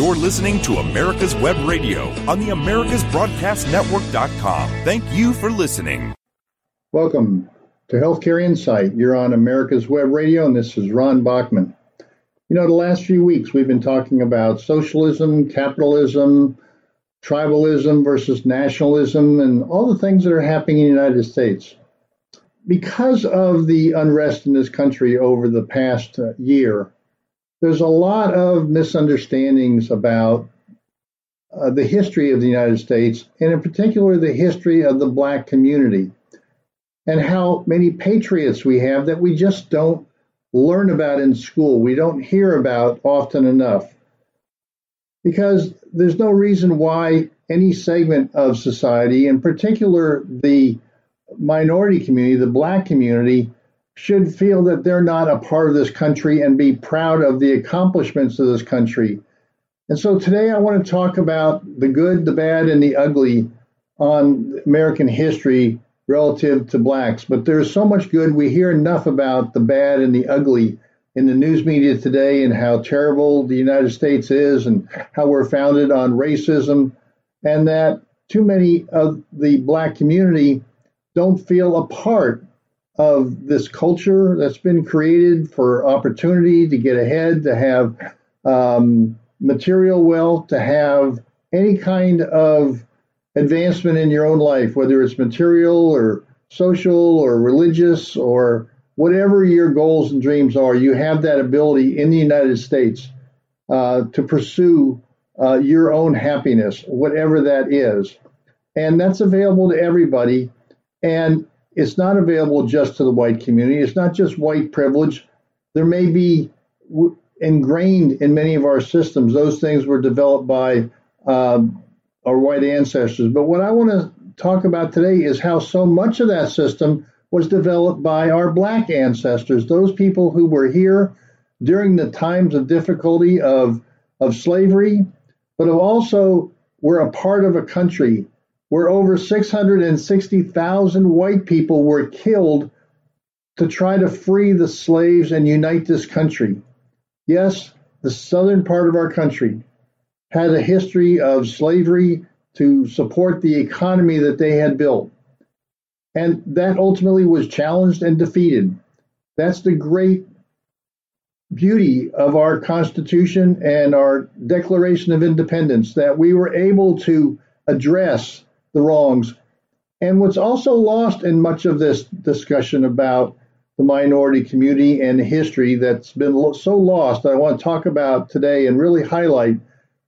You're listening to America's Web Radio on the AmericasBroadcastNetwork.com. Thank you for listening. Welcome to Healthcare Insight. You're on America's Web Radio, and this is Ron Bachman. You know, the last few weeks we've been talking about socialism, capitalism, tribalism versus nationalism, and all the things that are happening in the United States. Because of the unrest in this country over the past uh, year, there's a lot of misunderstandings about uh, the history of the United States, and in particular, the history of the black community, and how many patriots we have that we just don't learn about in school. We don't hear about often enough. Because there's no reason why any segment of society, in particular the minority community, the black community, should feel that they're not a part of this country and be proud of the accomplishments of this country. And so today I want to talk about the good, the bad, and the ugly on American history relative to blacks. But there's so much good. We hear enough about the bad and the ugly in the news media today and how terrible the United States is and how we're founded on racism, and that too many of the black community don't feel a part of this culture that's been created for opportunity to get ahead, to have um, material wealth, to have any kind of advancement in your own life, whether it's material or social or religious or whatever your goals and dreams are, you have that ability in the United States uh, to pursue uh, your own happiness, whatever that is. And that's available to everybody. And it's not available just to the white community. It's not just white privilege. There may be w- ingrained in many of our systems. Those things were developed by uh, our white ancestors. But what I want to talk about today is how so much of that system was developed by our black ancestors, those people who were here during the times of difficulty of, of slavery, but who also were a part of a country where over 660,000 white people were killed to try to free the slaves and unite this country. Yes, the southern part of our country had a history of slavery to support the economy that they had built. And that ultimately was challenged and defeated. That's the great beauty of our Constitution and our Declaration of Independence that we were able to address the wrongs. And what's also lost in much of this discussion about the minority community and history that's been so lost, I want to talk about today and really highlight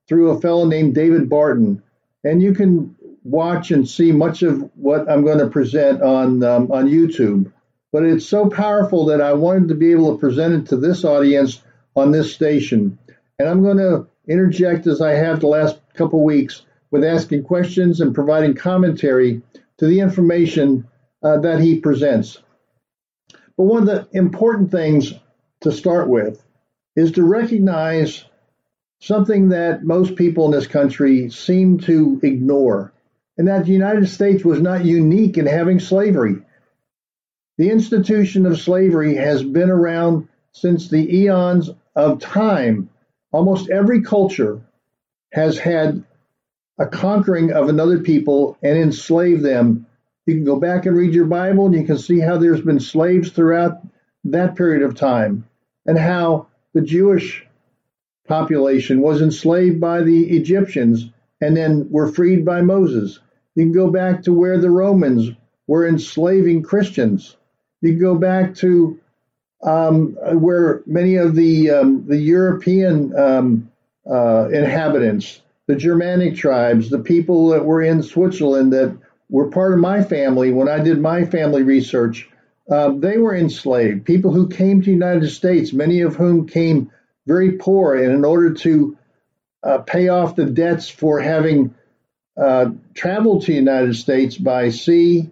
through a fellow named David Barton. And you can watch and see much of what I'm going to present on um, on YouTube. But it's so powerful that I wanted to be able to present it to this audience on this station. And I'm going to interject as I have the last couple weeks with asking questions and providing commentary to the information uh, that he presents. But one of the important things to start with is to recognize something that most people in this country seem to ignore, and that the United States was not unique in having slavery. The institution of slavery has been around since the eons of time. Almost every culture has had a conquering of another people and enslave them. You can go back and read your Bible and you can see how there's been slaves throughout that period of time and how the Jewish population was enslaved by the Egyptians and then were freed by Moses. You can go back to where the Romans were enslaving Christians. You can go back to um, where many of the um, the European um, uh, inhabitants the Germanic tribes, the people that were in Switzerland that were part of my family when I did my family research, uh, they were enslaved. People who came to the United States, many of whom came very poor, and in order to uh, pay off the debts for having uh, traveled to the United States by sea,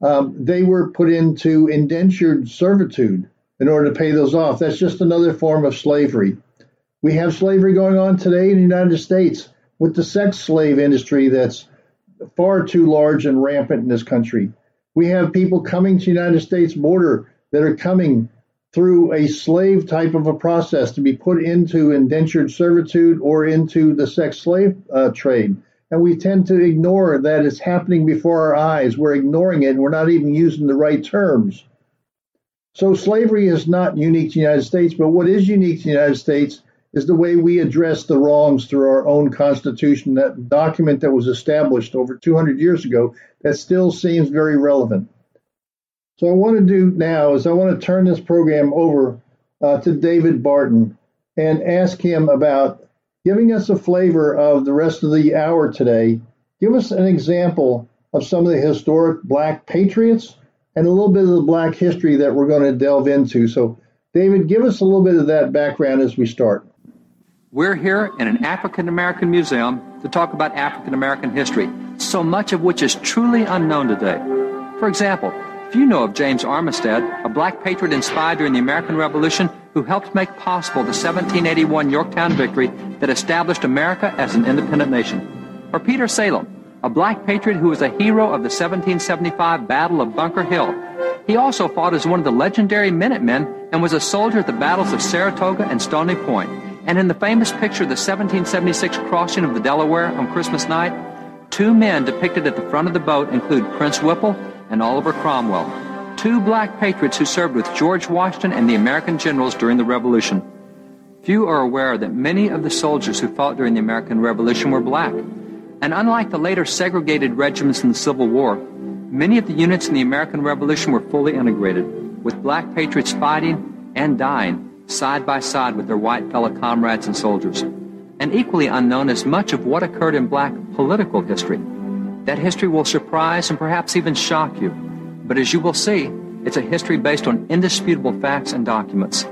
um, they were put into indentured servitude in order to pay those off. That's just another form of slavery. We have slavery going on today in the United States with the sex slave industry that's far too large and rampant in this country. We have people coming to the United States border that are coming through a slave type of a process to be put into indentured servitude or into the sex slave uh, trade. And we tend to ignore that it's happening before our eyes. We're ignoring it and we're not even using the right terms. So slavery is not unique to the United States, but what is unique to the United States is the way we address the wrongs through our own Constitution, that document that was established over 200 years ago that still seems very relevant. So, I want to do now is I want to turn this program over uh, to David Barton and ask him about giving us a flavor of the rest of the hour today. Give us an example of some of the historic black patriots and a little bit of the black history that we're going to delve into. So, David, give us a little bit of that background as we start. We're here in an African American museum to talk about African American history, so much of which is truly unknown today. For example, few know of James Armistead, a black patriot inspired during the American Revolution who helped make possible the 1781 Yorktown victory that established America as an independent nation. Or Peter Salem, a black patriot who was a hero of the 1775 Battle of Bunker Hill. He also fought as one of the legendary Minutemen and was a soldier at the battles of Saratoga and Stony Point. And in the famous picture, of the 1776 crossing of the Delaware on Christmas night, two men depicted at the front of the boat include Prince Whipple and Oliver Cromwell, two black patriots who served with George Washington and the American generals during the Revolution. Few are aware that many of the soldiers who fought during the American Revolution were black. And unlike the later segregated regiments in the Civil War, many of the units in the American Revolution were fully integrated, with black patriots fighting and dying side by side with their white fellow comrades and soldiers. And equally unknown is much of what occurred in black political history. That history will surprise and perhaps even shock you. But as you will see, it's a history based on indisputable facts and documents.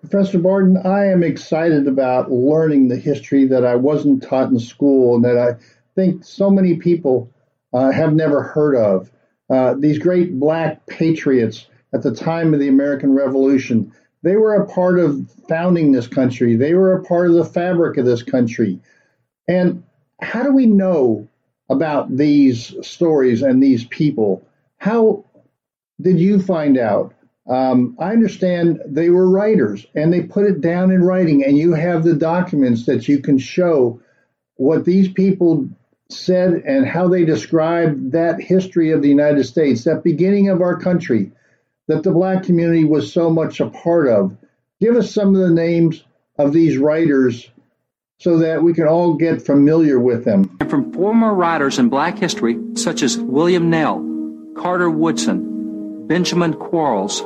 Professor Barton, I am excited about learning the history that I wasn't taught in school and that I think so many people uh, have never heard of. Uh, these great black patriots at the time of the American Revolution. They were a part of founding this country. They were a part of the fabric of this country. And how do we know about these stories and these people? How did you find out? Um, I understand they were writers and they put it down in writing, and you have the documents that you can show what these people said and how they described that history of the United States, that beginning of our country that the black community was so much a part of. Give us some of the names of these writers so that we can all get familiar with them. And from former writers in black history, such as William Nell, Carter Woodson, Benjamin Quarles,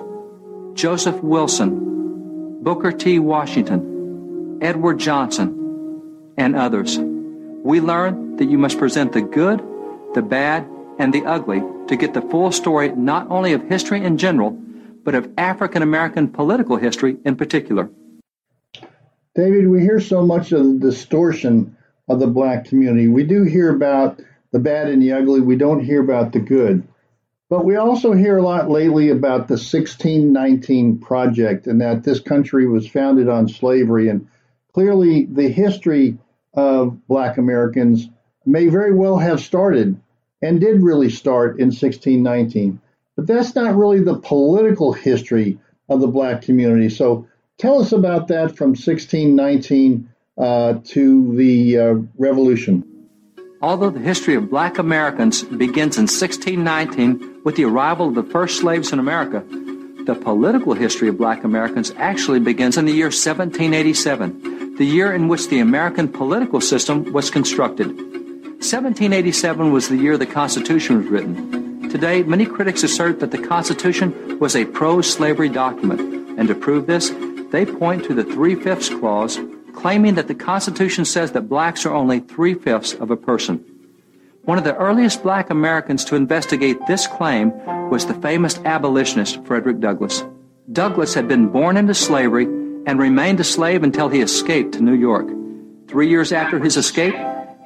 Joseph Wilson, Booker T. Washington, Edward Johnson, and others, we learn that you must present the good, the bad, and the ugly to get the full story not only of history in general, but of African American political history in particular. David, we hear so much of the distortion of the black community. We do hear about the bad and the ugly, we don't hear about the good. But we also hear a lot lately about the 1619 Project and that this country was founded on slavery. And clearly, the history of black Americans may very well have started and did really start in 1619. But that's not really the political history of the black community. So tell us about that from 1619 uh, to the uh, Revolution. Although the history of black Americans begins in 1619 with the arrival of the first slaves in America, the political history of black Americans actually begins in the year 1787, the year in which the American political system was constructed. 1787 was the year the Constitution was written. Today, many critics assert that the Constitution was a pro slavery document, and to prove this, they point to the Three Fifths Clause, claiming that the Constitution says that blacks are only three fifths of a person. One of the earliest black Americans to investigate this claim was the famous abolitionist Frederick Douglass. Douglass had been born into slavery and remained a slave until he escaped to New York. Three years after his escape,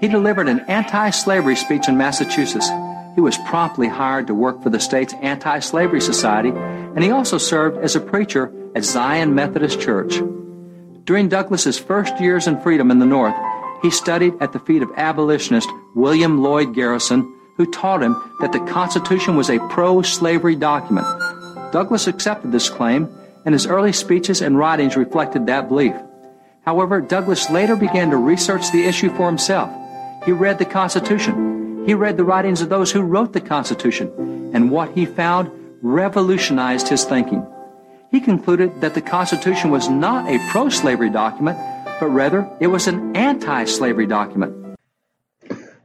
he delivered an anti slavery speech in Massachusetts. He was promptly hired to work for the state's anti slavery society, and he also served as a preacher at Zion Methodist Church. During Douglass's first years in freedom in the North, he studied at the feet of abolitionist William Lloyd Garrison, who taught him that the Constitution was a pro slavery document. Douglass accepted this claim, and his early speeches and writings reflected that belief. However, Douglass later began to research the issue for himself. He read the Constitution. He read the writings of those who wrote the Constitution, and what he found revolutionized his thinking. He concluded that the Constitution was not a pro slavery document, but rather it was an anti slavery document.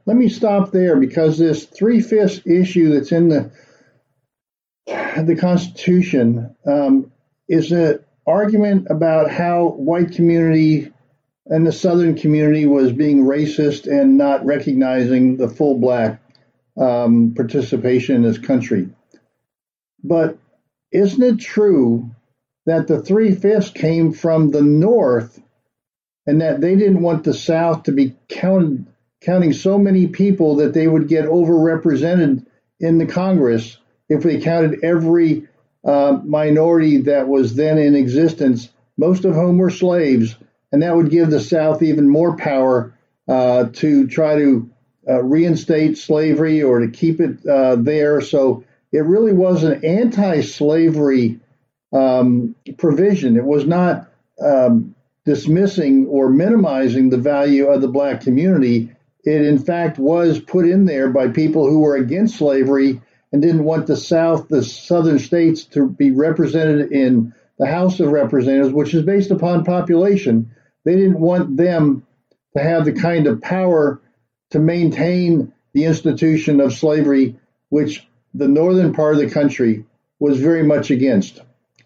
Let me stop there because this three fifths issue that's in the the Constitution um, is an argument about how white community and the Southern community was being racist and not recognizing the full black um, participation in this country. But isn't it true that the three fifths came from the North and that they didn't want the South to be counted, counting so many people that they would get overrepresented in the Congress if they counted every uh, minority that was then in existence, most of whom were slaves, and that would give the South even more power uh, to try to uh, reinstate slavery or to keep it uh, there. So it really was an anti-slavery um, provision. It was not um, dismissing or minimizing the value of the black community. It, in fact, was put in there by people who were against slavery and didn't want the South, the southern states, to be represented in the House of Representatives, which is based upon population. They didn't want them to have the kind of power to maintain the institution of slavery, which the northern part of the country was very much against.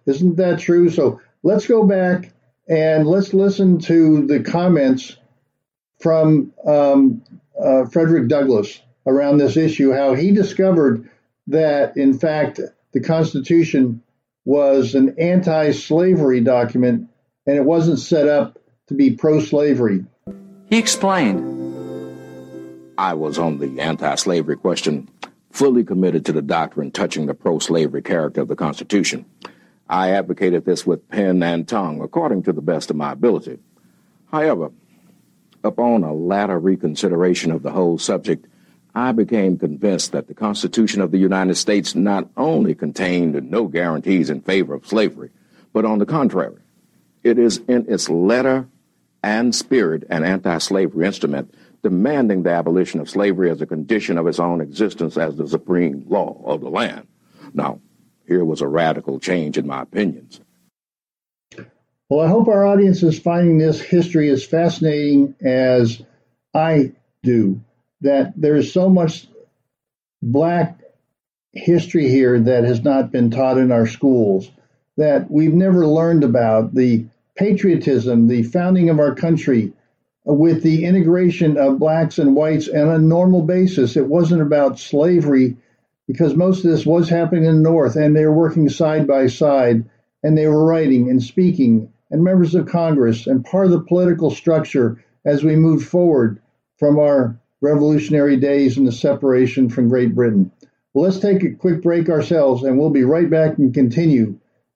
Isn't that true? So let's go back and let's listen to the comments from um, uh, Frederick Douglass around this issue, how he discovered that, in fact, the Constitution was an anti slavery document and it wasn't set up to be pro slavery. He explained I was on the anti slavery question fully committed to the doctrine touching the pro slavery character of the Constitution. I advocated this with pen and tongue according to the best of my ability. However, upon a latter reconsideration of the whole subject, I became convinced that the Constitution of the United States not only contained no guarantees in favor of slavery, but on the contrary, it is in its letter and spirit an anti slavery instrument demanding the abolition of slavery as a condition of its own existence as the supreme law of the land. Now, here was a radical change in my opinions. Well, I hope our audience is finding this history as fascinating as I do that there is so much black history here that has not been taught in our schools, that we've never learned about the patriotism, the founding of our country, uh, with the integration of blacks and whites on a normal basis. It wasn't about slavery because most of this was happening in the North and they were working side by side and they were writing and speaking and members of Congress and part of the political structure as we moved forward from our revolutionary days and the separation from Great Britain. Well, let's take a quick break ourselves, and we'll be right back and continue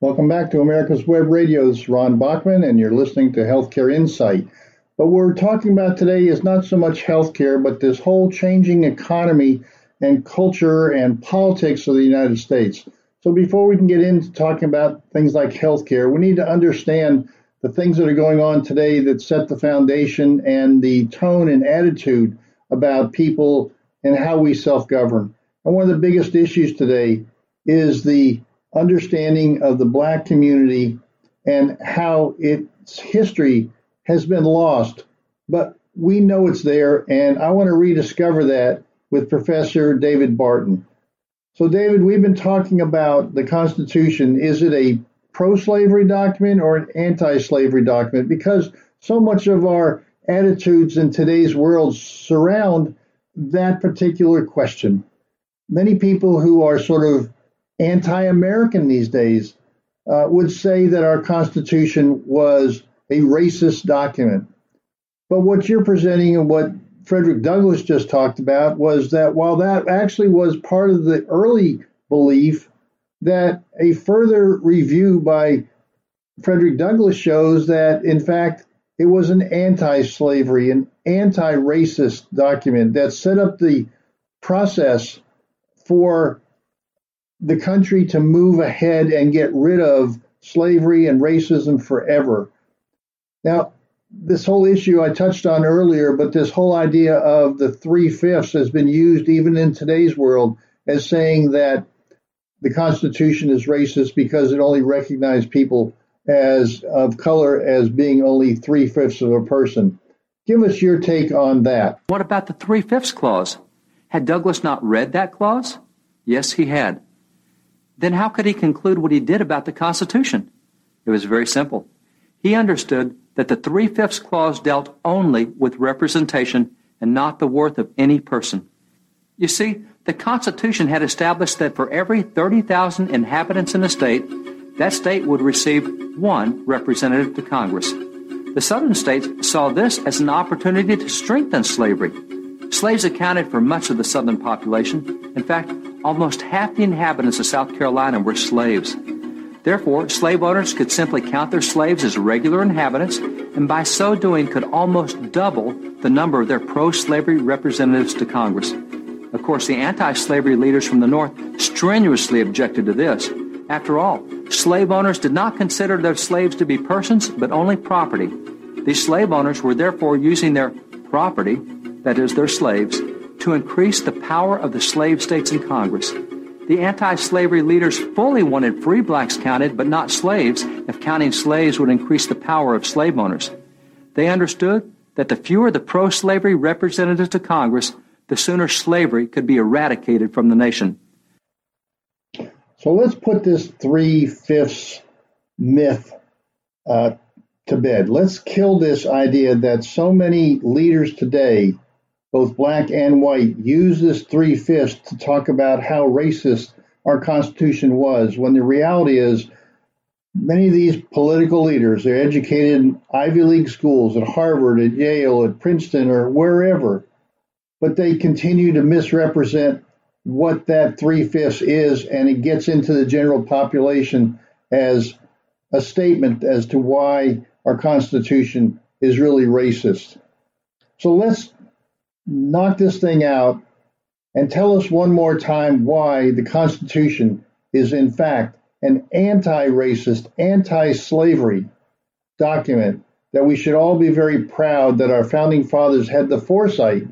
Welcome back to America's Web Radio's Ron Bachman, and you're listening to Healthcare Insight. What we're talking about today is not so much healthcare, but this whole changing economy and culture and politics of the United States. So before we can get into talking about things like healthcare, we need to understand the things that are going on today that set the foundation and the tone and attitude about people and how we self govern. And one of the biggest issues today is the understanding of the black community and how its history has been lost. But we know it's there, and I want to rediscover that with Professor David Barton. So, David, we've been talking about the Constitution. Is it a pro slavery document or an anti slavery document? Because so much of our attitudes in today's world surround that particular question. Many people who are sort of anti American these days uh, would say that our Constitution was a racist document. But what you're presenting and what Frederick Douglass just talked about was that while that actually was part of the early belief, that a further review by Frederick Douglass shows that, in fact, it was an anti slavery, an anti racist document that set up the process for the country to move ahead and get rid of slavery and racism forever. Now, this whole issue I touched on earlier, but this whole idea of the three fifths has been used even in today's world as saying that the Constitution is racist because it only recognized people as of color as being only three fifths of a person. Give us your take on that. What about the three fifths clause? Had Douglass not read that clause? Yes, he had. Then how could he conclude what he did about the Constitution? It was very simple. He understood that the three fifths clause dealt only with representation and not the worth of any person. You see, the Constitution had established that for every 30,000 inhabitants in a state, that state would receive one representative to Congress. The southern states saw this as an opportunity to strengthen slavery. Slaves accounted for much of the southern population. In fact, almost half the inhabitants of South Carolina were slaves. Therefore, slave owners could simply count their slaves as regular inhabitants, and by so doing could almost double the number of their pro slavery representatives to Congress. Of course, the anti slavery leaders from the North strenuously objected to this. After all, slave owners did not consider their slaves to be persons, but only property. These slave owners were therefore using their property, that is, their slaves, to increase the power of the slave states in Congress. The anti slavery leaders fully wanted free blacks counted, but not slaves, if counting slaves would increase the power of slave owners. They understood that the fewer the pro slavery representatives to Congress, the sooner slavery could be eradicated from the nation. So let's put this three fifths myth uh, to bed. Let's kill this idea that so many leaders today, both black and white, use this three fifths to talk about how racist our Constitution was, when the reality is many of these political leaders, they're educated in Ivy League schools at Harvard, at Yale, at Princeton, or wherever, but they continue to misrepresent what that three fifths is, and it gets into the general population as a statement as to why our Constitution is really racist. So let's knock this thing out and tell us one more time why the Constitution is, in fact, an anti racist, anti slavery document that we should all be very proud that our founding fathers had the foresight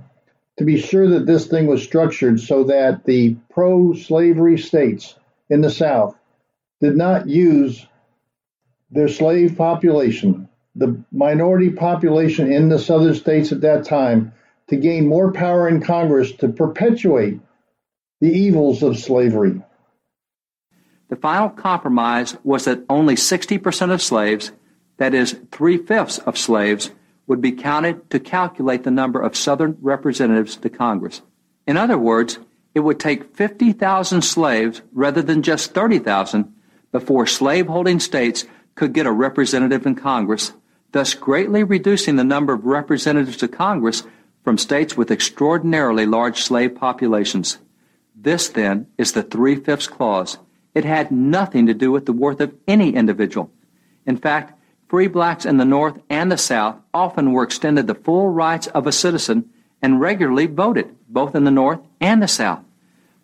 to be sure that this thing was structured so that the pro slavery states in the South did not use their slave population, the minority population in the southern states at that time, to gain more power in Congress to perpetuate the evils of slavery. The final compromise was that only 60% of slaves, that is, three fifths of slaves, would be counted to calculate the number of Southern representatives to Congress. In other words, it would take 50,000 slaves rather than just 30,000 before slaveholding states could get a representative in Congress, thus greatly reducing the number of representatives to Congress from states with extraordinarily large slave populations. This, then, is the three fifths clause. It had nothing to do with the worth of any individual. In fact, free blacks in the North and the South often were extended the full rights of a citizen and regularly voted, both in the North and the South.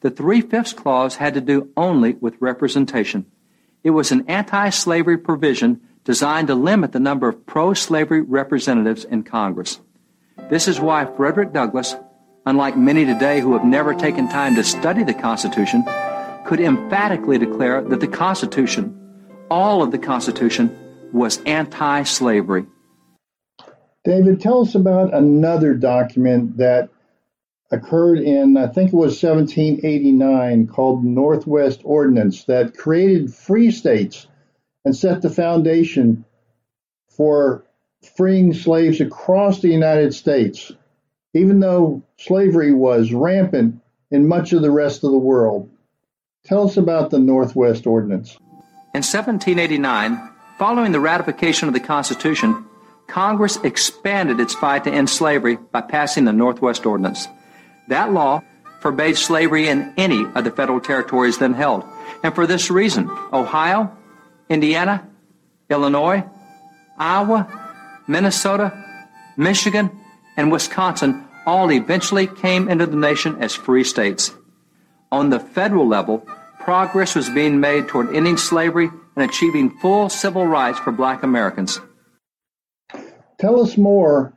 The Three Fifths Clause had to do only with representation. It was an anti slavery provision designed to limit the number of pro slavery representatives in Congress. This is why Frederick Douglass, unlike many today who have never taken time to study the Constitution, could emphatically declare that the Constitution, all of the Constitution, was anti slavery. David, tell us about another document that occurred in, I think it was 1789, called Northwest Ordinance, that created free states and set the foundation for freeing slaves across the United States, even though slavery was rampant in much of the rest of the world. Tell us about the Northwest Ordinance. In 1789, following the ratification of the Constitution, Congress expanded its fight to end slavery by passing the Northwest Ordinance. That law forbade slavery in any of the federal territories then held. And for this reason, Ohio, Indiana, Illinois, Iowa, Minnesota, Michigan, and Wisconsin all eventually came into the nation as free states. On the federal level, progress was being made toward ending slavery and achieving full civil rights for black Americans. Tell us more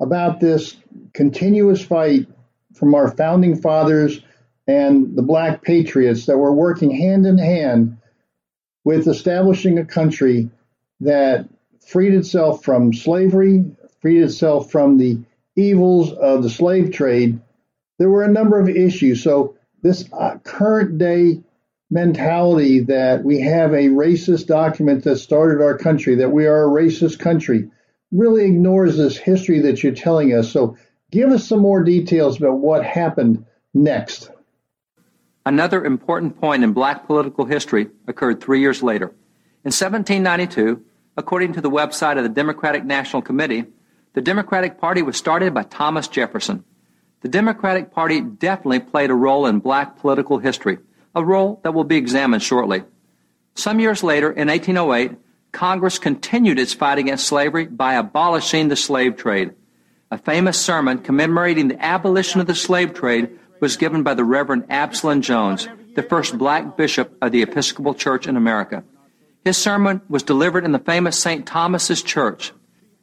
about this continuous fight from our founding fathers and the black patriots that were working hand in hand with establishing a country that freed itself from slavery, freed itself from the evils of the slave trade. There were a number of issues. So this uh, current day mentality that we have a racist document that started our country, that we are a racist country, really ignores this history that you're telling us. So give us some more details about what happened next. Another important point in black political history occurred three years later. In 1792, according to the website of the Democratic National Committee, the Democratic Party was started by Thomas Jefferson. The Democratic Party definitely played a role in black political history, a role that will be examined shortly. Some years later, in 1808, Congress continued its fight against slavery by abolishing the slave trade. A famous sermon commemorating the abolition of the slave trade was given by the Reverend Absalom Jones, the first black bishop of the Episcopal Church in America. His sermon was delivered in the famous St. Thomas's Church.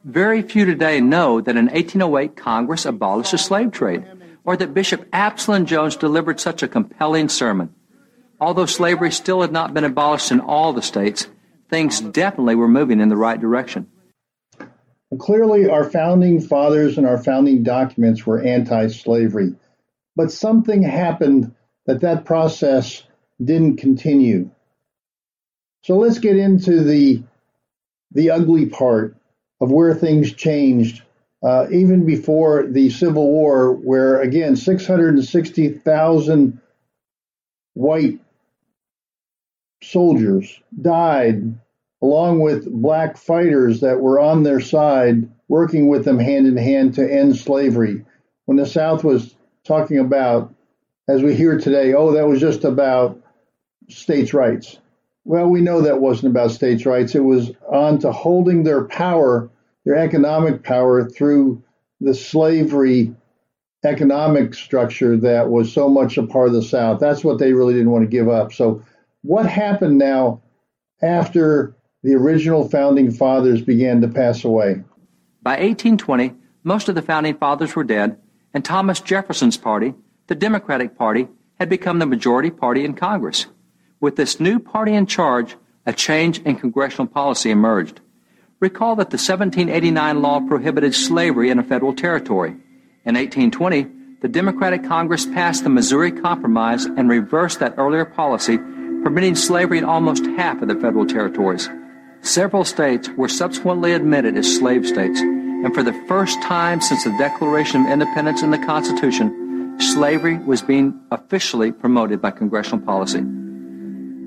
Very few today know that in 1808 Congress abolished the slave trade, or that Bishop Absalom Jones delivered such a compelling sermon. Although slavery still had not been abolished in all the states, things definitely were moving in the right direction. Clearly, our founding fathers and our founding documents were anti slavery, but something happened that that process didn't continue. So let's get into the, the ugly part of where things changed uh, even before the Civil War, where again 660,000 white soldiers died, along with black fighters that were on their side, working with them hand in hand to end slavery. When the South was talking about, as we hear today, oh, that was just about states' rights. Well, we know that wasn't about states' rights. It was on to holding their power, their economic power, through the slavery economic structure that was so much a part of the South. That's what they really didn't want to give up. So, what happened now after the original founding fathers began to pass away? By 1820, most of the founding fathers were dead, and Thomas Jefferson's party, the Democratic Party, had become the majority party in Congress. With this new party in charge, a change in congressional policy emerged. Recall that the 1789 law prohibited slavery in a federal territory. In 1820, the Democratic Congress passed the Missouri Compromise and reversed that earlier policy, permitting slavery in almost half of the federal territories. Several states were subsequently admitted as slave states, and for the first time since the Declaration of Independence in the Constitution, slavery was being officially promoted by congressional policy.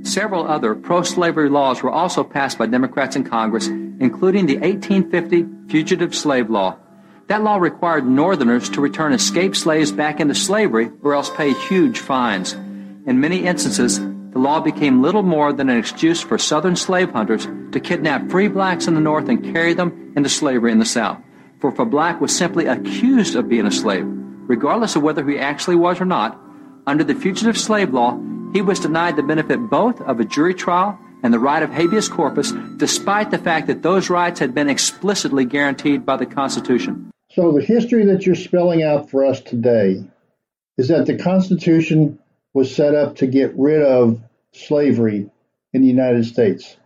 Several other pro slavery laws were also passed by Democrats in Congress, including the 1850 Fugitive Slave Law. That law required Northerners to return escaped slaves back into slavery or else pay huge fines. In many instances, the law became little more than an excuse for Southern slave hunters to kidnap free blacks in the North and carry them into slavery in the South. For if a black was simply accused of being a slave, regardless of whether he actually was or not, under the Fugitive Slave Law, he was denied the benefit both of a jury trial and the right of habeas corpus, despite the fact that those rights had been explicitly guaranteed by the Constitution. So, the history that you're spelling out for us today is that the Constitution was set up to get rid of slavery in the United States.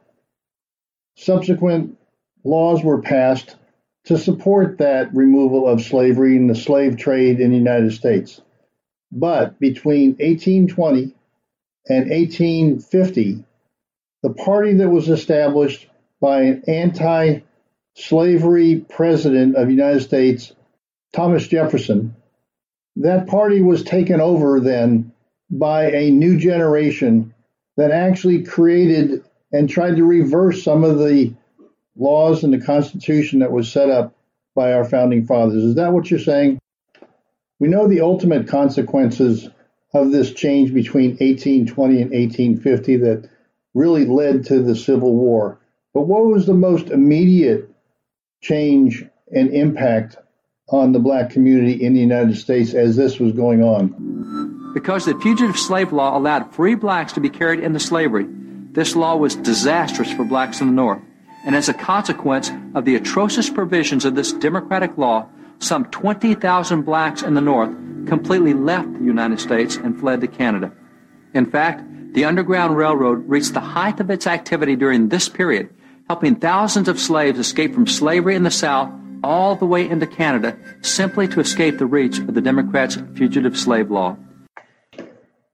Subsequent laws were passed to support that removal of slavery and the slave trade in the United States. But between 1820 and 1850, the party that was established by an anti slavery president of the United States, Thomas Jefferson, that party was taken over then by a new generation that actually created and tried to reverse some of the laws and the Constitution that was set up by our founding fathers. Is that what you're saying? We know the ultimate consequences of this change between 1820 and 1850 that really led to the Civil War. But what was the most immediate change and impact on the black community in the United States as this was going on? Because the fugitive slave law allowed free blacks to be carried into slavery, this law was disastrous for blacks in the North. And as a consequence of the atrocious provisions of this democratic law, some 20,000 blacks in the North completely left the United States and fled to Canada. In fact, the Underground Railroad reached the height of its activity during this period, helping thousands of slaves escape from slavery in the South all the way into Canada simply to escape the reach of the Democrats' fugitive slave law.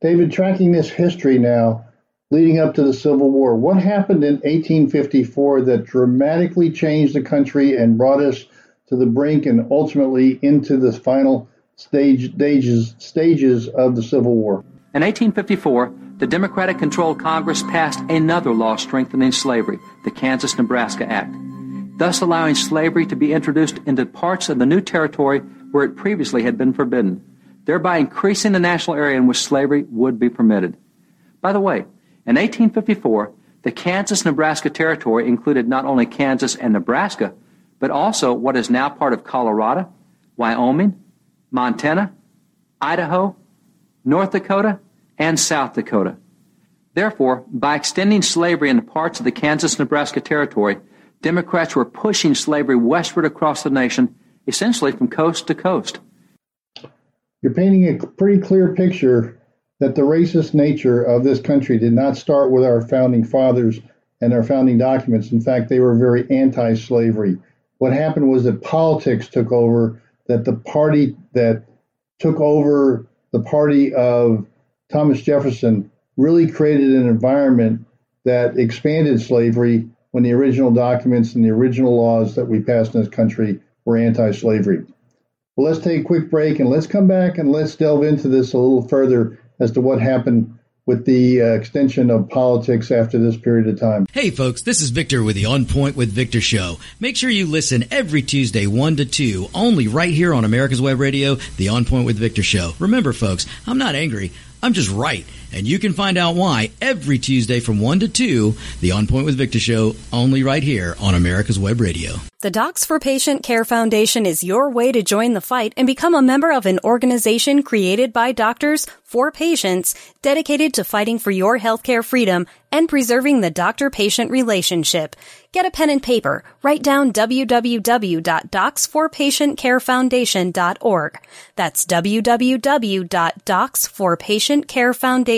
David, tracking this history now, leading up to the Civil War, what happened in 1854 that dramatically changed the country and brought us to the brink and ultimately into the final stage, stages, stages of the Civil War? In 1854, the Democratic controlled Congress passed another law strengthening slavery, the Kansas Nebraska Act, thus allowing slavery to be introduced into parts of the new territory where it previously had been forbidden, thereby increasing the national area in which slavery would be permitted. By the way, in 1854, the Kansas Nebraska Territory included not only Kansas and Nebraska, but also what is now part of Colorado, Wyoming, Montana, Idaho, North Dakota, and South Dakota. Therefore, by extending slavery into parts of the Kansas Nebraska Territory, Democrats were pushing slavery westward across the nation, essentially from coast to coast. You're painting a pretty clear picture that the racist nature of this country did not start with our founding fathers and our founding documents. In fact, they were very anti slavery. What happened was that politics took over, that the party that took over the party of Thomas Jefferson really created an environment that expanded slavery when the original documents and the original laws that we passed in this country were anti slavery. Well, let's take a quick break and let's come back and let's delve into this a little further as to what happened with the uh, extension of politics after this period of time. Hey folks, this is Victor with the On Point with Victor show. Make sure you listen every Tuesday 1 to 2 only right here on America's Web Radio, the On Point with Victor show. Remember folks, I'm not angry. I'm just right. And you can find out why every Tuesday from 1 to 2, the On Point with Victor show, only right here on America's Web Radio. The Docs for Patient Care Foundation is your way to join the fight and become a member of an organization created by doctors for patients dedicated to fighting for your healthcare freedom and preserving the doctor-patient relationship. Get a pen and paper. Write down www.docsforpatientcarefoundation.org. That's www.docsforpatientcarefoundation.org.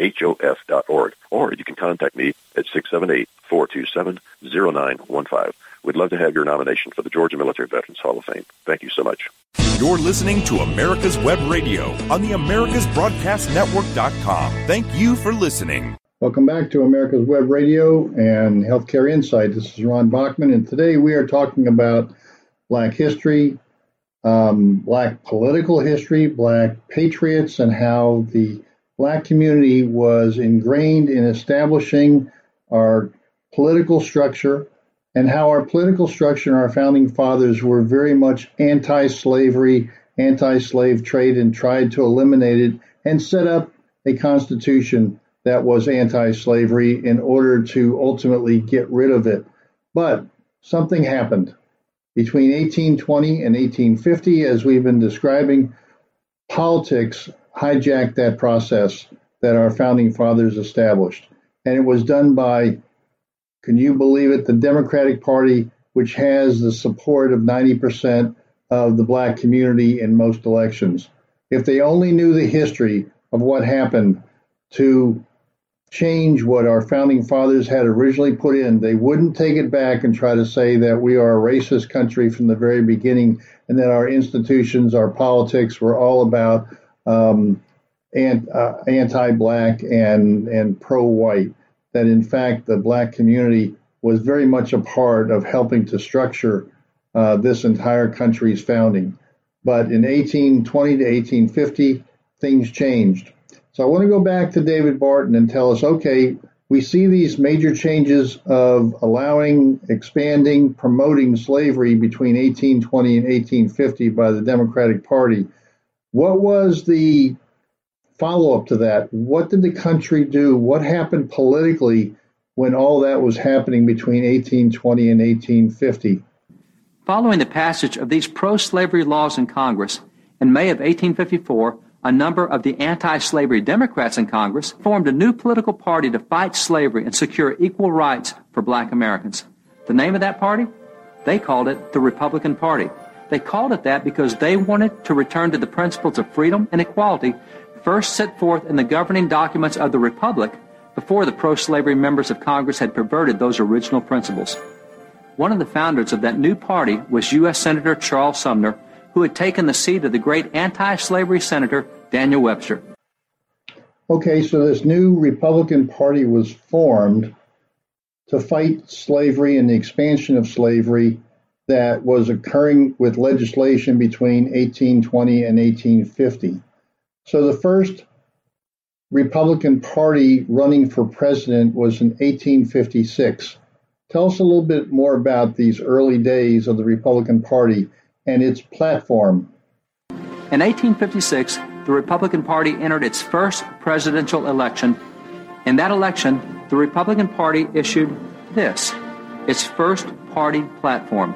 www.gmvhof.org, or you can contact me at 678 427 0915. We'd love to have your nomination for the Georgia Military Veterans Hall of Fame. Thank you so much. You're listening to America's Web Radio on the AmericasBroadcastNetwork.com. Thank you for listening. Welcome back to America's Web Radio and Healthcare Insight. This is Ron Bachman, and today we are talking about Black history, um, Black political history, Black patriots, and how the Black community was ingrained in establishing our political structure and how our political structure and our founding fathers were very much anti slavery, anti slave trade, and tried to eliminate it and set up a constitution that was anti slavery in order to ultimately get rid of it. But something happened. Between 1820 and 1850, as we've been describing, politics hijacked that process that our founding fathers established. And it was done by can you believe it? The Democratic Party, which has the support of 90% of the black community in most elections. If they only knew the history of what happened to change what our founding fathers had originally put in, they wouldn't take it back and try to say that we are a racist country from the very beginning and that our institutions, our politics were all about um, uh, anti-black and, and pro-white that in fact the black community was very much a part of helping to structure uh, this entire country's founding. But in 1820 to 1850, things changed. So I want to go back to David Barton and tell us okay, we see these major changes of allowing, expanding, promoting slavery between 1820 and 1850 by the Democratic Party. What was the follow up to that. What did the country do? What happened politically when all that was happening between 1820 and 1850? Following the passage of these pro slavery laws in Congress, in May of 1854, a number of the anti slavery Democrats in Congress formed a new political party to fight slavery and secure equal rights for black Americans. The name of that party? They called it the Republican Party. They called it that because they wanted to return to the principles of freedom and equality first set forth in the governing documents of the Republic before the pro slavery members of Congress had perverted those original principles. One of the founders of that new party was U.S. Senator Charles Sumner, who had taken the seat of the great anti slavery Senator Daniel Webster. Okay, so this new Republican Party was formed to fight slavery and the expansion of slavery that was occurring with legislation between 1820 and 1850. So the first Republican Party running for president was in 1856. Tell us a little bit more about these early days of the Republican Party and its platform. In 1856, the Republican Party entered its first presidential election. In that election, the Republican Party issued this its first party platform.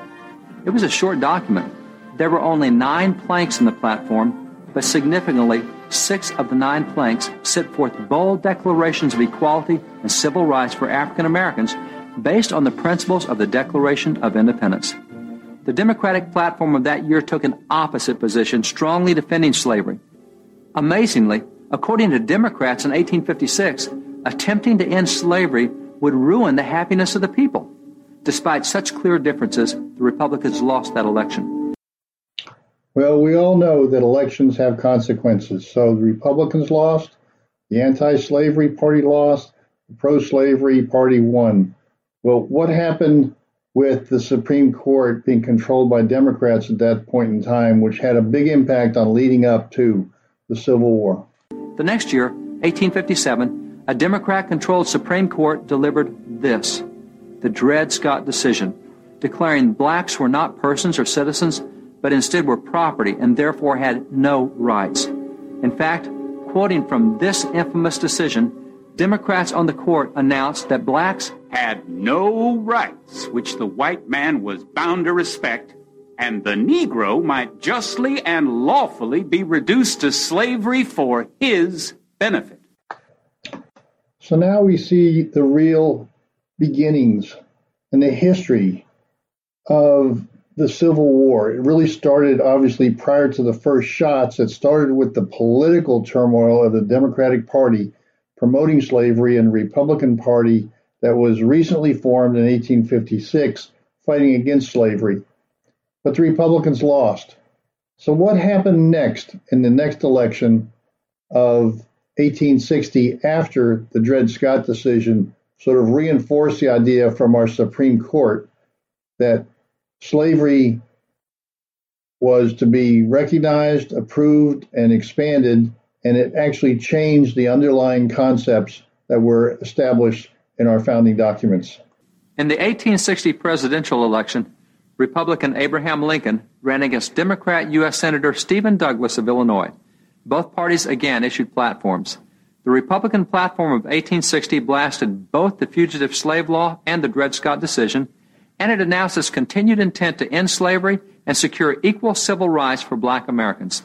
It was a short document. There were only nine planks in the platform, but significantly, six of the nine planks set forth bold declarations of equality and civil rights for African Americans based on the principles of the Declaration of Independence. The Democratic platform of that year took an opposite position, strongly defending slavery. Amazingly, according to Democrats in 1856, attempting to end slavery would ruin the happiness of the people. Despite such clear differences, the Republicans lost that election. Well, we all know that elections have consequences. So the Republicans lost, the anti slavery party lost, the pro slavery party won. Well, what happened with the Supreme Court being controlled by Democrats at that point in time, which had a big impact on leading up to the Civil War? The next year, 1857, a Democrat controlled Supreme Court delivered this the Dred Scott decision, declaring blacks were not persons or citizens but instead were property and therefore had no rights. In fact, quoting from this infamous decision, Democrats on the court announced that blacks had no rights which the white man was bound to respect, and the Negro might justly and lawfully be reduced to slavery for his benefit. So now we see the real beginnings and the history of the Civil War. It really started, obviously, prior to the first shots. It started with the political turmoil of the Democratic Party promoting slavery and Republican Party that was recently formed in 1856 fighting against slavery. But the Republicans lost. So, what happened next in the next election of 1860 after the Dred Scott decision sort of reinforce the idea from our Supreme Court that slavery was to be recognized, approved, and expanded, and it actually changed the underlying concepts that were established in our founding documents. In the 1860 presidential election, Republican Abraham Lincoln ran against Democrat U.S. Senator Stephen Douglas of Illinois. Both parties again issued platforms. The Republican platform of 1860 blasted both the fugitive slave law and the Dred Scott decision, and it announced its continued intent to end slavery and secure equal civil rights for black Americans.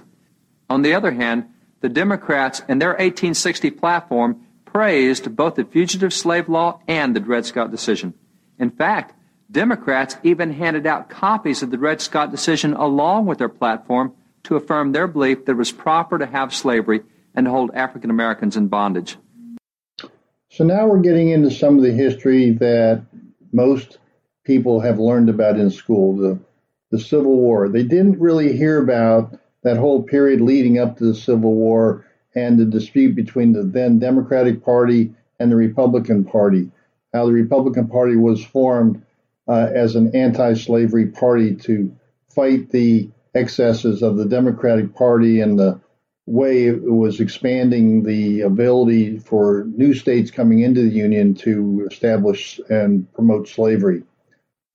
On the other hand, the Democrats in their 1860 platform praised both the fugitive slave law and the Dred Scott decision. In fact, Democrats even handed out copies of the Dred Scott decision along with their platform to affirm their belief that it was proper to have slavery and hold African Americans in bondage. So now we're getting into some of the history that most people have learned about in school, the, the Civil War. They didn't really hear about that whole period leading up to the Civil War and the dispute between the then Democratic Party and the Republican Party, how the Republican Party was formed uh, as an anti slavery party to fight the excesses of the Democratic Party and the way it was expanding the ability for new states coming into the Union to establish and promote slavery.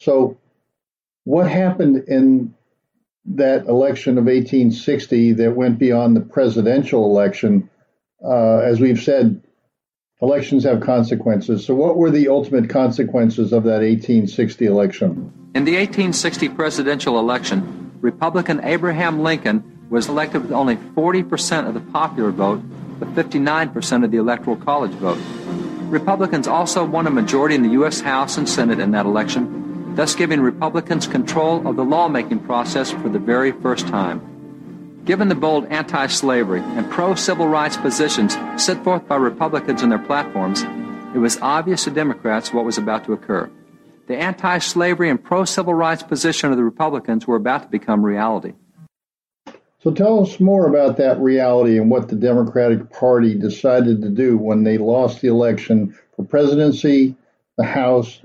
So, what happened in that election of 1860 that went beyond the presidential election? Uh, as we've said, elections have consequences. So, what were the ultimate consequences of that 1860 election? In the 1860 presidential election, Republican Abraham Lincoln was elected with only 40% of the popular vote, but 59% of the Electoral College vote. Republicans also won a majority in the U.S. House and Senate in that election, thus giving Republicans control of the lawmaking process for the very first time. Given the bold anti slavery and pro civil rights positions set forth by Republicans in their platforms, it was obvious to Democrats what was about to occur. The anti slavery and pro civil rights position of the Republicans were about to become reality. So tell us more about that reality and what the Democratic Party decided to do when they lost the election for presidency, the House,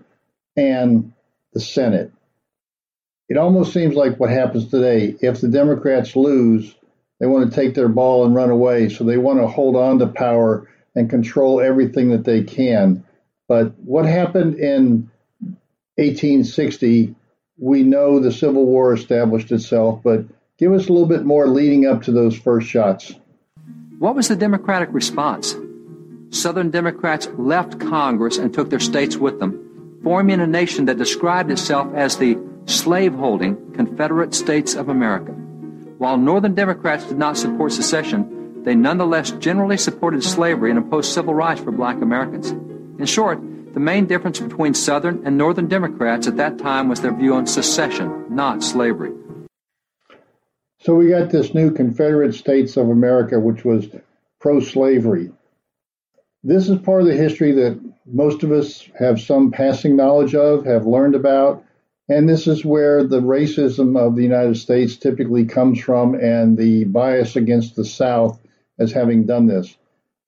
and the Senate. It almost seems like what happens today. If the Democrats lose, they want to take their ball and run away. So they want to hold on to power and control everything that they can. But what happened in 1860, we know the Civil War established itself, but Give us a little bit more leading up to those first shots. What was the Democratic response? Southern Democrats left Congress and took their states with them, forming a nation that described itself as the slaveholding Confederate States of America. While Northern Democrats did not support secession, they nonetheless generally supported slavery and opposed civil rights for black Americans. In short, the main difference between Southern and Northern Democrats at that time was their view on secession, not slavery. So we got this new Confederate States of America, which was pro slavery. This is part of the history that most of us have some passing knowledge of, have learned about, and this is where the racism of the United States typically comes from and the bias against the South as having done this.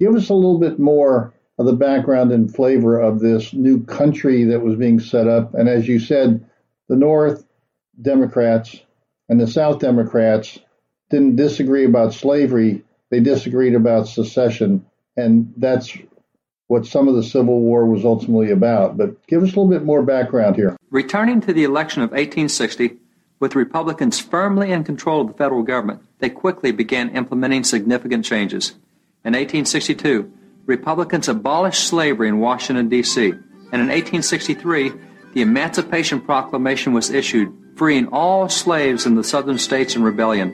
Give us a little bit more of the background and flavor of this new country that was being set up. And as you said, the North, Democrats, and the South Democrats didn't disagree about slavery, they disagreed about secession. And that's what some of the Civil War was ultimately about. But give us a little bit more background here. Returning to the election of 1860, with Republicans firmly in control of the federal government, they quickly began implementing significant changes. In 1862, Republicans abolished slavery in Washington, D.C., and in 1863, the Emancipation Proclamation was issued freeing all slaves in the southern states in rebellion.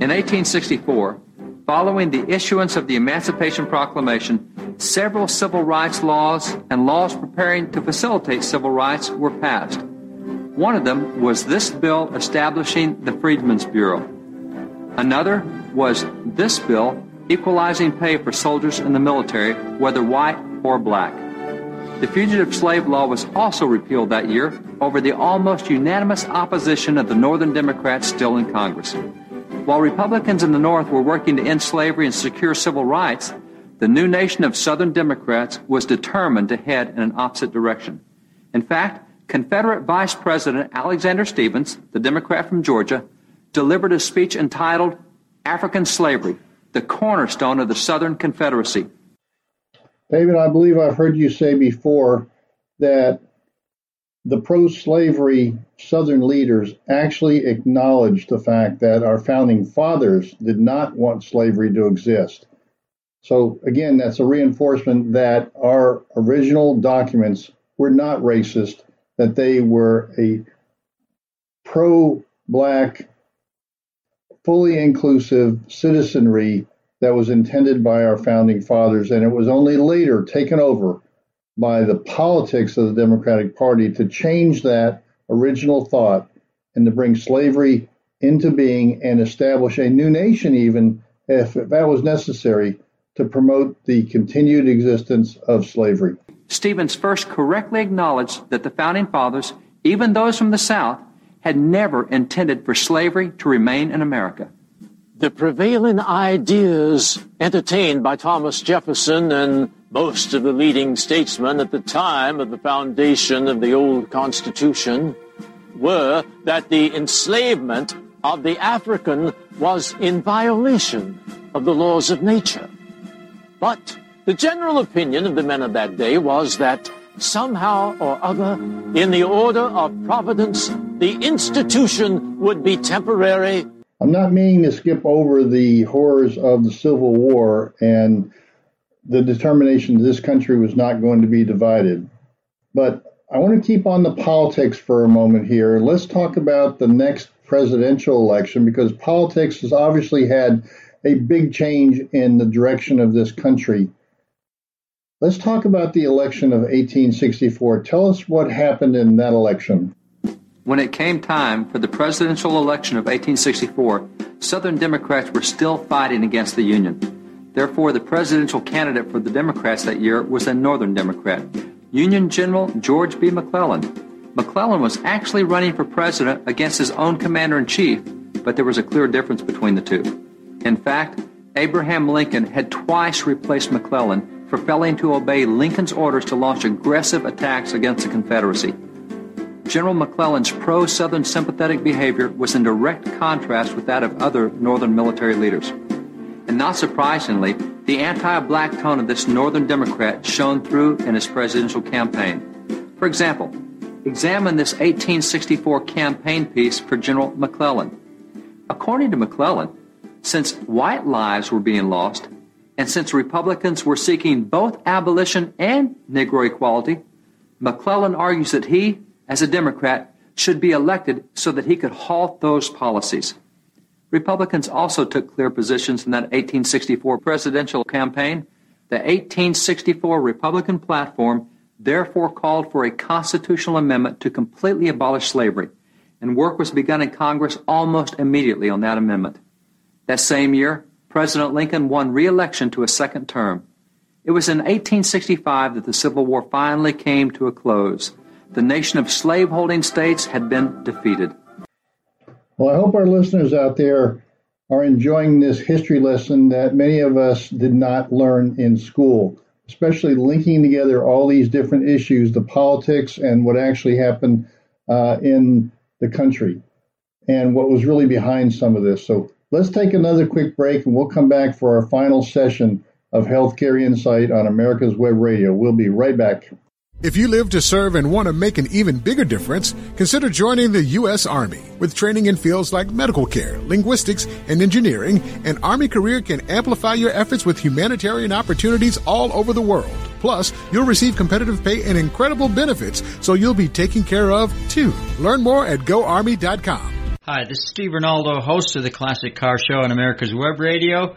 In 1864, following the issuance of the Emancipation Proclamation, several civil rights laws and laws preparing to facilitate civil rights were passed. One of them was this bill establishing the Freedmen's Bureau. Another was this bill equalizing pay for soldiers in the military, whether white or black. The fugitive slave law was also repealed that year over the almost unanimous opposition of the Northern Democrats still in Congress. While Republicans in the North were working to end slavery and secure civil rights, the new nation of Southern Democrats was determined to head in an opposite direction. In fact, Confederate Vice President Alexander Stephens, the Democrat from Georgia, delivered a speech entitled African Slavery, the cornerstone of the Southern Confederacy. David, I believe I've heard you say before that the pro slavery Southern leaders actually acknowledged the fact that our founding fathers did not want slavery to exist. So, again, that's a reinforcement that our original documents were not racist, that they were a pro black, fully inclusive citizenry that was intended by our founding fathers. And it was only later taken over by the politics of the Democratic Party to change that original thought and to bring slavery into being and establish a new nation, even if that was necessary, to promote the continued existence of slavery. Stephens first correctly acknowledged that the founding fathers, even those from the South, had never intended for slavery to remain in America. The prevailing ideas entertained by Thomas Jefferson and most of the leading statesmen at the time of the foundation of the old Constitution were that the enslavement of the African was in violation of the laws of nature. But the general opinion of the men of that day was that somehow or other, in the order of providence, the institution would be temporary. I'm not meaning to skip over the horrors of the Civil War and the determination that this country was not going to be divided. But I want to keep on the politics for a moment here. Let's talk about the next presidential election because politics has obviously had a big change in the direction of this country. Let's talk about the election of 1864. Tell us what happened in that election. When it came time for the presidential election of 1864, Southern Democrats were still fighting against the Union. Therefore, the presidential candidate for the Democrats that year was a Northern Democrat, Union General George B. McClellan. McClellan was actually running for president against his own commander in chief, but there was a clear difference between the two. In fact, Abraham Lincoln had twice replaced McClellan for failing to obey Lincoln's orders to launch aggressive attacks against the Confederacy. General McClellan's pro Southern sympathetic behavior was in direct contrast with that of other Northern military leaders. And not surprisingly, the anti black tone of this Northern Democrat shone through in his presidential campaign. For example, examine this 1864 campaign piece for General McClellan. According to McClellan, since white lives were being lost, and since Republicans were seeking both abolition and Negro equality, McClellan argues that he, as a Democrat, should be elected so that he could halt those policies. Republicans also took clear positions in that 1864 presidential campaign. The 1864 Republican platform therefore called for a constitutional amendment to completely abolish slavery, and work was begun in Congress almost immediately on that amendment. That same year, President Lincoln won re election to a second term. It was in 1865 that the Civil War finally came to a close. The nation of slaveholding states had been defeated. Well, I hope our listeners out there are enjoying this history lesson that many of us did not learn in school, especially linking together all these different issues, the politics and what actually happened uh, in the country and what was really behind some of this. So Let's take another quick break and we'll come back for our final session of Healthcare Insight on America's Web Radio. We'll be right back. If you live to serve and want to make an even bigger difference, consider joining the U.S. Army. With training in fields like medical care, linguistics, and engineering, an Army career can amplify your efforts with humanitarian opportunities all over the world. Plus, you'll receive competitive pay and incredible benefits, so you'll be taken care of too. Learn more at goarmy.com. Hi, this is Steve Ronaldo, host of the Classic Car Show on America's Web Radio.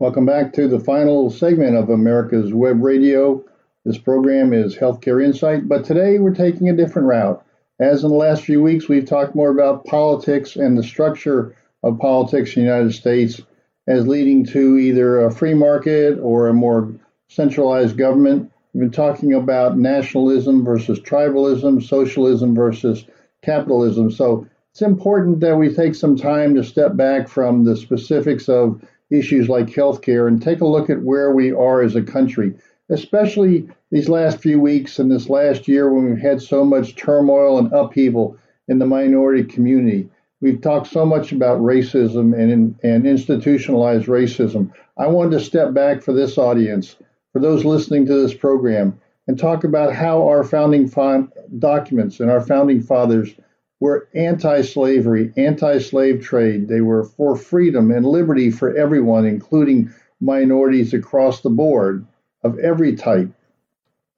Welcome back to the final segment of America's Web Radio. This program is Healthcare Insight, but today we're taking a different route. As in the last few weeks, we've talked more about politics and the structure of politics in the United States as leading to either a free market or a more centralized government. We've been talking about nationalism versus tribalism, socialism versus capitalism. So it's important that we take some time to step back from the specifics of issues like healthcare and take a look at where we are as a country, especially these last few weeks and this last year when we've had so much turmoil and upheaval in the minority community. We've talked so much about racism and, and institutionalized racism. I wanted to step back for this audience, for those listening to this program, and talk about how our founding fa- documents and our founding fathers were anti slavery, anti slave trade. They were for freedom and liberty for everyone, including minorities across the board of every type.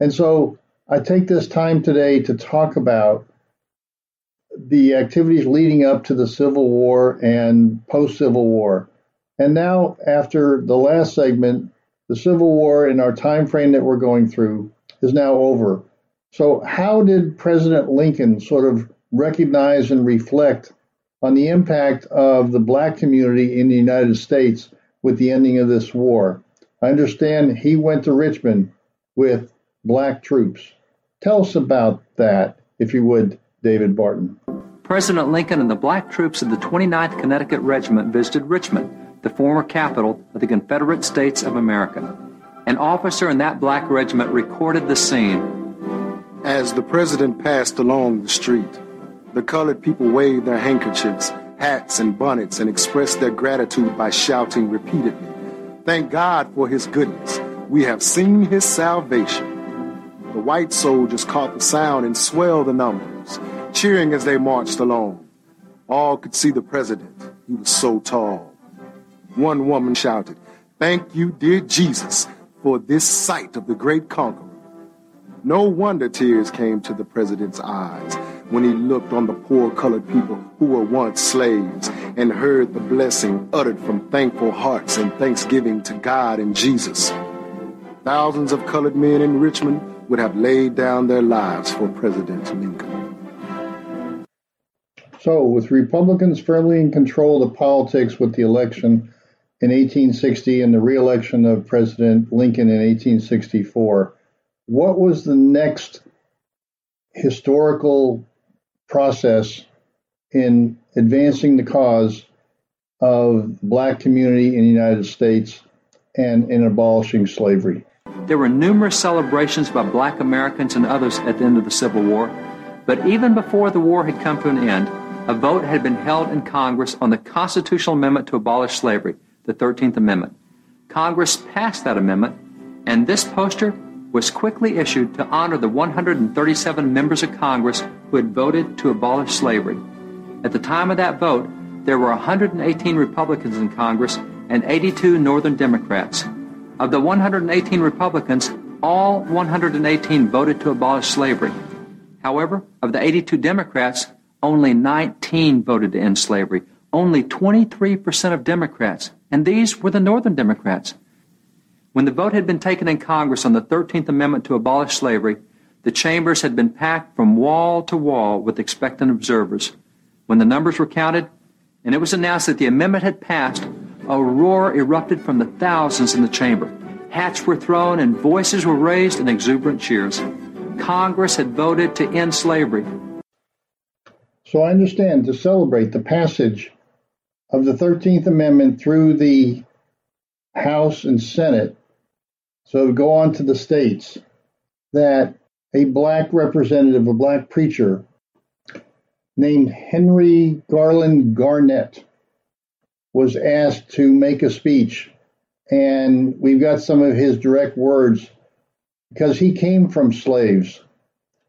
And so I take this time today to talk about the activities leading up to the Civil War and post Civil War. And now, after the last segment, the Civil War in our time frame that we're going through is now over. So, how did President Lincoln sort of recognize and reflect on the impact of the black community in the United States with the ending of this war. I understand he went to Richmond with black troops. Tell us about that, if you would, David Barton. President Lincoln and the black troops of the 29th Connecticut Regiment visited Richmond, the former capital of the Confederate States of America. An officer in that black regiment recorded the scene. As the president passed along the street, the colored people waved their handkerchiefs, hats, and bonnets and expressed their gratitude by shouting repeatedly, Thank God for his goodness. We have seen his salvation. The white soldiers caught the sound and swelled the numbers, cheering as they marched along. All could see the president. He was so tall. One woman shouted, Thank you, dear Jesus, for this sight of the great conqueror. No wonder tears came to the president's eyes when he looked on the poor colored people who were once slaves and heard the blessing uttered from thankful hearts and thanksgiving to God and Jesus. Thousands of colored men in Richmond would have laid down their lives for President Lincoln. So, with Republicans firmly in control of the politics with the election in 1860 and the reelection of President Lincoln in 1864, what was the next historical process in advancing the cause of the black community in the United States and in abolishing slavery. There were numerous celebrations by black Americans and others at the end of the Civil War, but even before the war had come to an end, a vote had been held in Congress on the constitutional amendment to abolish slavery, the 13th Amendment. Congress passed that amendment, and this poster was quickly issued to honor the 137 members of Congress who had voted to abolish slavery. At the time of that vote, there were 118 Republicans in Congress and 82 Northern Democrats. Of the 118 Republicans, all 118 voted to abolish slavery. However, of the 82 Democrats, only 19 voted to end slavery. Only 23% of Democrats, and these were the Northern Democrats. When the vote had been taken in Congress on the 13th Amendment to abolish slavery, the chambers had been packed from wall to wall with expectant observers. When the numbers were counted and it was announced that the amendment had passed, a roar erupted from the thousands in the chamber. Hats were thrown and voices were raised in exuberant cheers. Congress had voted to end slavery. So I understand to celebrate the passage of the 13th Amendment through the House and Senate, so go on to the states, that a black representative, a black preacher named Henry Garland Garnet was asked to make a speech. And we've got some of his direct words because he came from slaves.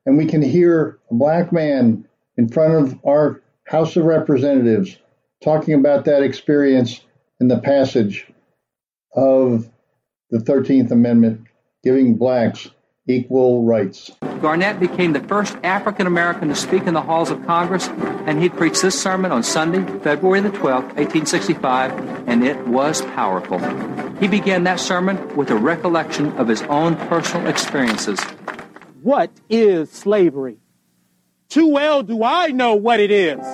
And we can hear a black man in front of our House of Representatives talking about that experience in the passage of the 13th Amendment, giving blacks equal rights. Garnet became the first African American to speak in the halls of Congress, and he preached this sermon on Sunday, February the 12th, 1865, and it was powerful. He began that sermon with a recollection of his own personal experiences. What is slavery? Too well do I know what it is.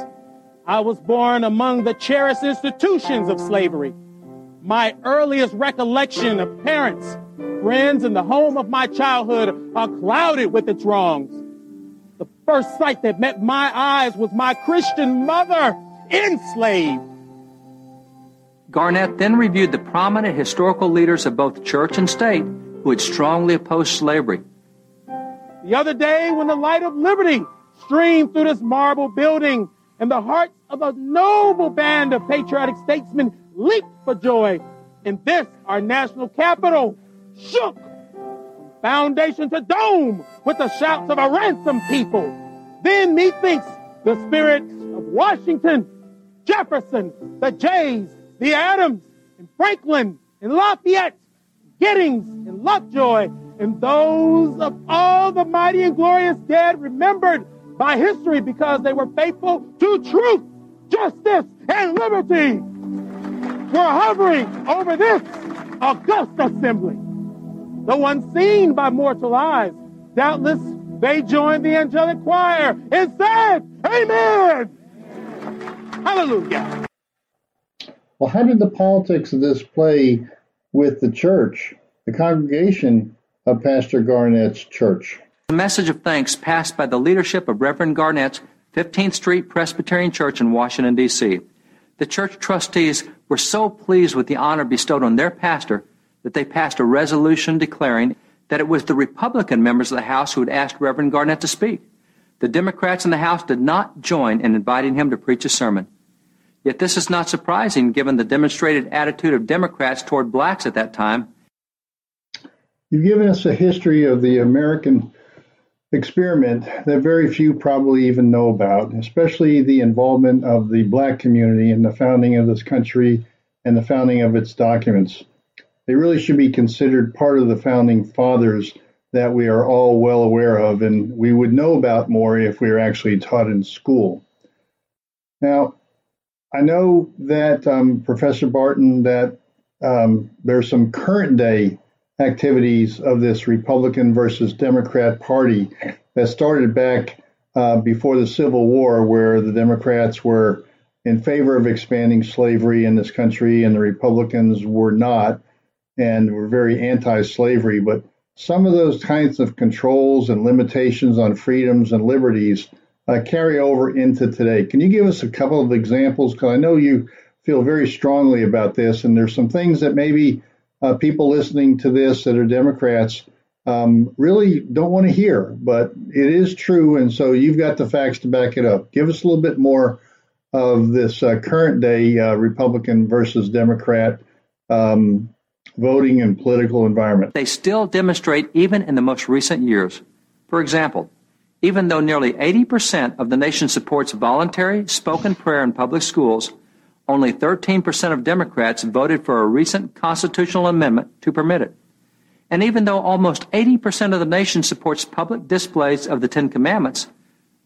I was born among the cherished institutions of slavery. My earliest recollection of parents, friends, and the home of my childhood are clouded with its wrongs. The first sight that met my eyes was my Christian mother enslaved. Garnet then reviewed the prominent historical leaders of both church and state who had strongly opposed slavery. The other day, when the light of liberty streamed through this marble building and the hearts of a noble band of patriotic statesmen leaped for joy, and this, our national capital, shook foundation to dome with the shouts of a ransomed people. Then methinks the spirits of Washington, Jefferson, the Jays, the Adams, and Franklin, and Lafayette, Giddings, and Lovejoy, and those of all the mighty and glorious dead remembered by history because they were faithful to truth, justice, and liberty were hovering over this august assembly. Though unseen by mortal eyes, doubtless they joined the angelic choir and said, Amen! Hallelujah! Well, how did the politics of this play with the church, the congregation of Pastor Garnet's church? A message of thanks passed by the leadership of Reverend Garnet's 15th Street Presbyterian Church in Washington, D.C. The church trustees were so pleased with the honor bestowed on their pastor that they passed a resolution declaring that it was the Republican members of the House who had asked Reverend Garnet to speak. The Democrats in the House did not join in inviting him to preach a sermon. Yet this is not surprising given the demonstrated attitude of Democrats toward blacks at that time. You've given us a history of the American experiment that very few probably even know about, especially the involvement of the black community in the founding of this country and the founding of its documents. They really should be considered part of the founding fathers that we are all well aware of, and we would know about more if we were actually taught in school. Now, I know that um, Professor Barton that um, there's some current day activities of this Republican versus Democrat Party that started back uh, before the Civil War, where the Democrats were in favor of expanding slavery in this country and the Republicans were not and were very anti slavery. But some of those kinds of controls and limitations on freedoms and liberties uh, carry over into today. Can you give us a couple of examples? Because I know you feel very strongly about this, and there's some things that maybe uh, people listening to this that are Democrats um, really don't want to hear, but it is true, and so you've got the facts to back it up. Give us a little bit more of this uh, current day uh, Republican versus Democrat um, voting and political environment. They still demonstrate even in the most recent years. For example, even though nearly 80% of the nation supports voluntary spoken prayer in public schools, only 13% of Democrats voted for a recent constitutional amendment to permit it. And even though almost 80% of the nation supports public displays of the Ten Commandments,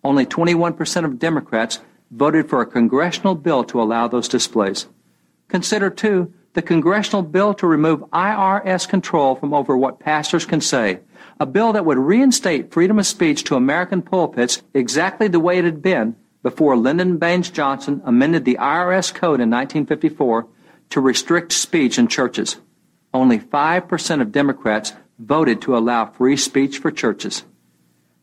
only 21% of Democrats voted for a congressional bill to allow those displays. Consider, too, the congressional bill to remove IRS control from over what pastors can say, a bill that would reinstate freedom of speech to American pulpits exactly the way it had been before Lyndon Baines Johnson amended the IRS code in 1954 to restrict speech in churches. Only 5% of Democrats voted to allow free speech for churches.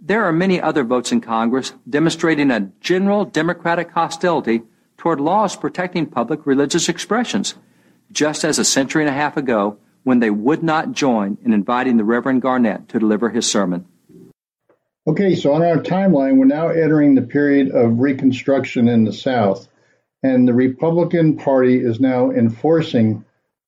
There are many other votes in Congress demonstrating a general Democratic hostility toward laws protecting public religious expressions, just as a century and a half ago when they would not join in inviting the Reverend Garnet to deliver his sermon. Okay, so on our timeline, we're now entering the period of Reconstruction in the South, and the Republican Party is now enforcing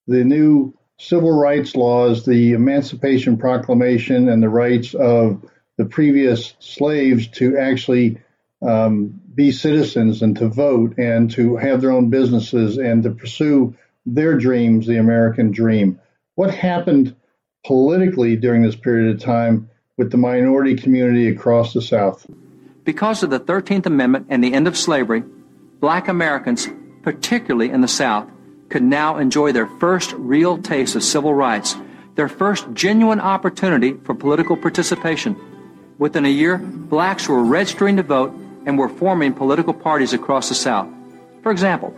the new civil rights laws, the Emancipation Proclamation, and the rights of the previous slaves to actually um, be citizens and to vote and to have their own businesses and to pursue their dreams, the American dream. What happened politically during this period of time with the minority community across the South. Because of the 13th Amendment and the end of slavery, black Americans, particularly in the South, could now enjoy their first real taste of civil rights, their first genuine opportunity for political participation. Within a year, blacks were registering to vote and were forming political parties across the South. For example,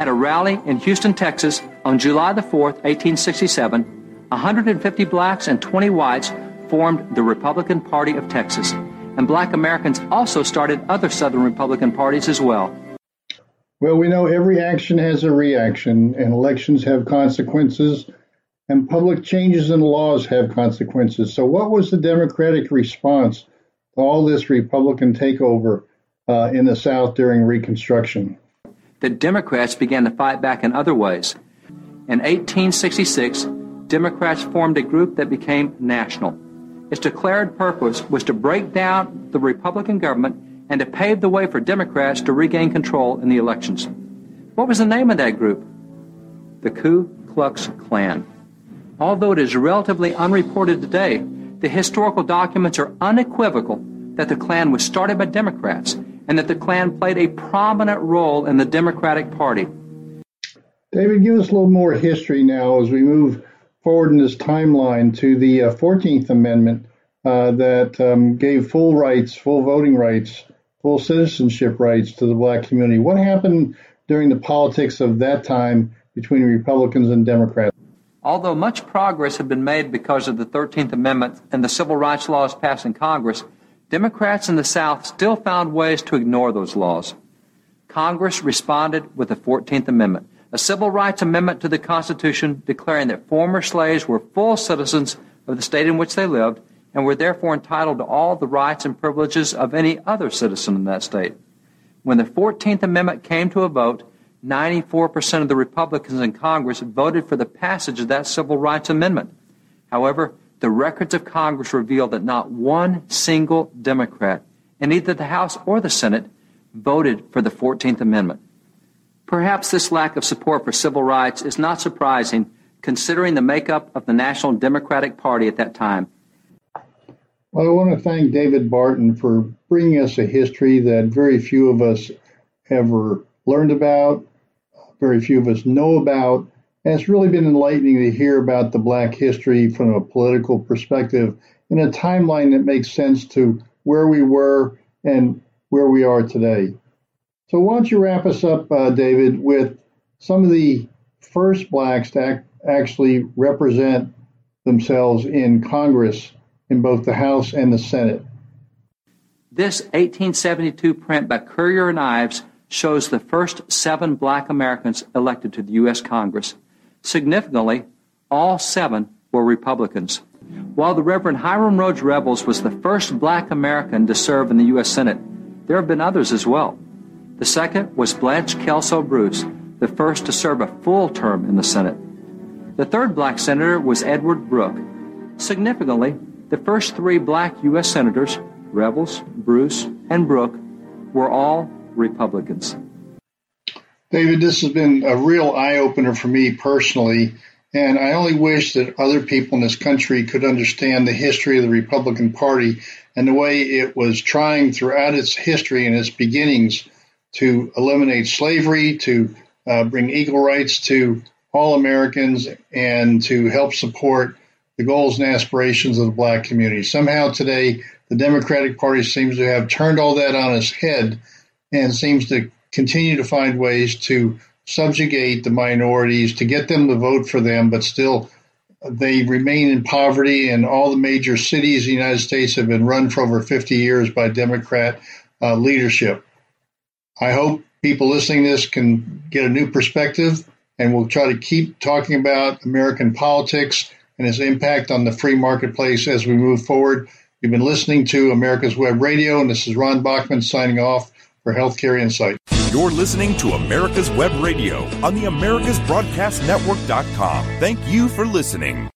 at a rally in Houston, Texas on July the 4th, 1867, 150 blacks and 20 whites formed the Republican Party of Texas, and black Americans also started other Southern Republican parties as well. Well, we know every action has a reaction, and elections have consequences, and public changes in laws have consequences. So, what was the Democratic response to all this Republican takeover uh, in the South during Reconstruction? The Democrats began to fight back in other ways. In 1866, Democrats formed a group that became national. Its declared purpose was to break down the Republican government and to pave the way for Democrats to regain control in the elections. What was the name of that group? The Ku Klux Klan. Although it is relatively unreported today, the historical documents are unequivocal that the Klan was started by Democrats and that the Klan played a prominent role in the Democratic Party. David, give us a little more history now as we move forward in this timeline to the uh, 14th Amendment uh, that um, gave full rights, full voting rights, full citizenship rights to the black community. What happened during the politics of that time between Republicans and Democrats? Although much progress had been made because of the 13th Amendment and the civil rights laws passed in Congress, Democrats in the South still found ways to ignore those laws. Congress responded with the 14th Amendment, a civil rights amendment to the Constitution declaring that former slaves were full citizens of the state in which they lived and were therefore entitled to all the rights and privileges of any other citizen in that state. When the 14th Amendment came to a vote, 94% of the Republicans in Congress voted for the passage of that civil rights amendment. However, the records of Congress reveal that not one single Democrat in either the House or the Senate voted for the 14th Amendment. Perhaps this lack of support for civil rights is not surprising considering the makeup of the National Democratic Party at that time. Well, I want to thank David Barton for bringing us a history that very few of us ever learned about, very few of us know about. And it's really been enlightening to hear about the black history from a political perspective in a timeline that makes sense to where we were and where we are today. So, why don't you wrap us up, uh, David, with some of the first blacks to act, actually represent themselves in Congress in both the House and the Senate? This 1872 print by Currier and Ives shows the first seven black Americans elected to the U.S. Congress. Significantly, all seven were Republicans. While the Reverend Hiram Rhodes Revels was the first black American to serve in the U.S. Senate, there have been others as well. The second was Blanche Kelso Bruce, the first to serve a full term in the Senate. The third black senator was Edward Brooke. Significantly, the first three black U.S. senators, Revels, Bruce, and Brooke, were all Republicans. David, this has been a real eye opener for me personally, and I only wish that other people in this country could understand the history of the Republican Party and the way it was trying throughout its history and its beginnings to eliminate slavery, to uh, bring equal rights to all Americans, and to help support the goals and aspirations of the black community. Somehow today, the Democratic Party seems to have turned all that on its head and seems to continue to find ways to subjugate the minorities, to get them to vote for them, but still they remain in poverty. And all the major cities in the United States have been run for over 50 years by Democrat uh, leadership. I hope people listening to this can get a new perspective, and we'll try to keep talking about American politics and its impact on the free marketplace as we move forward. You've been listening to America's Web Radio, and this is Ron Bachman signing off for Healthcare Insight. You're listening to America's Web Radio on the AmericasBroadcastNetwork.com. Thank you for listening.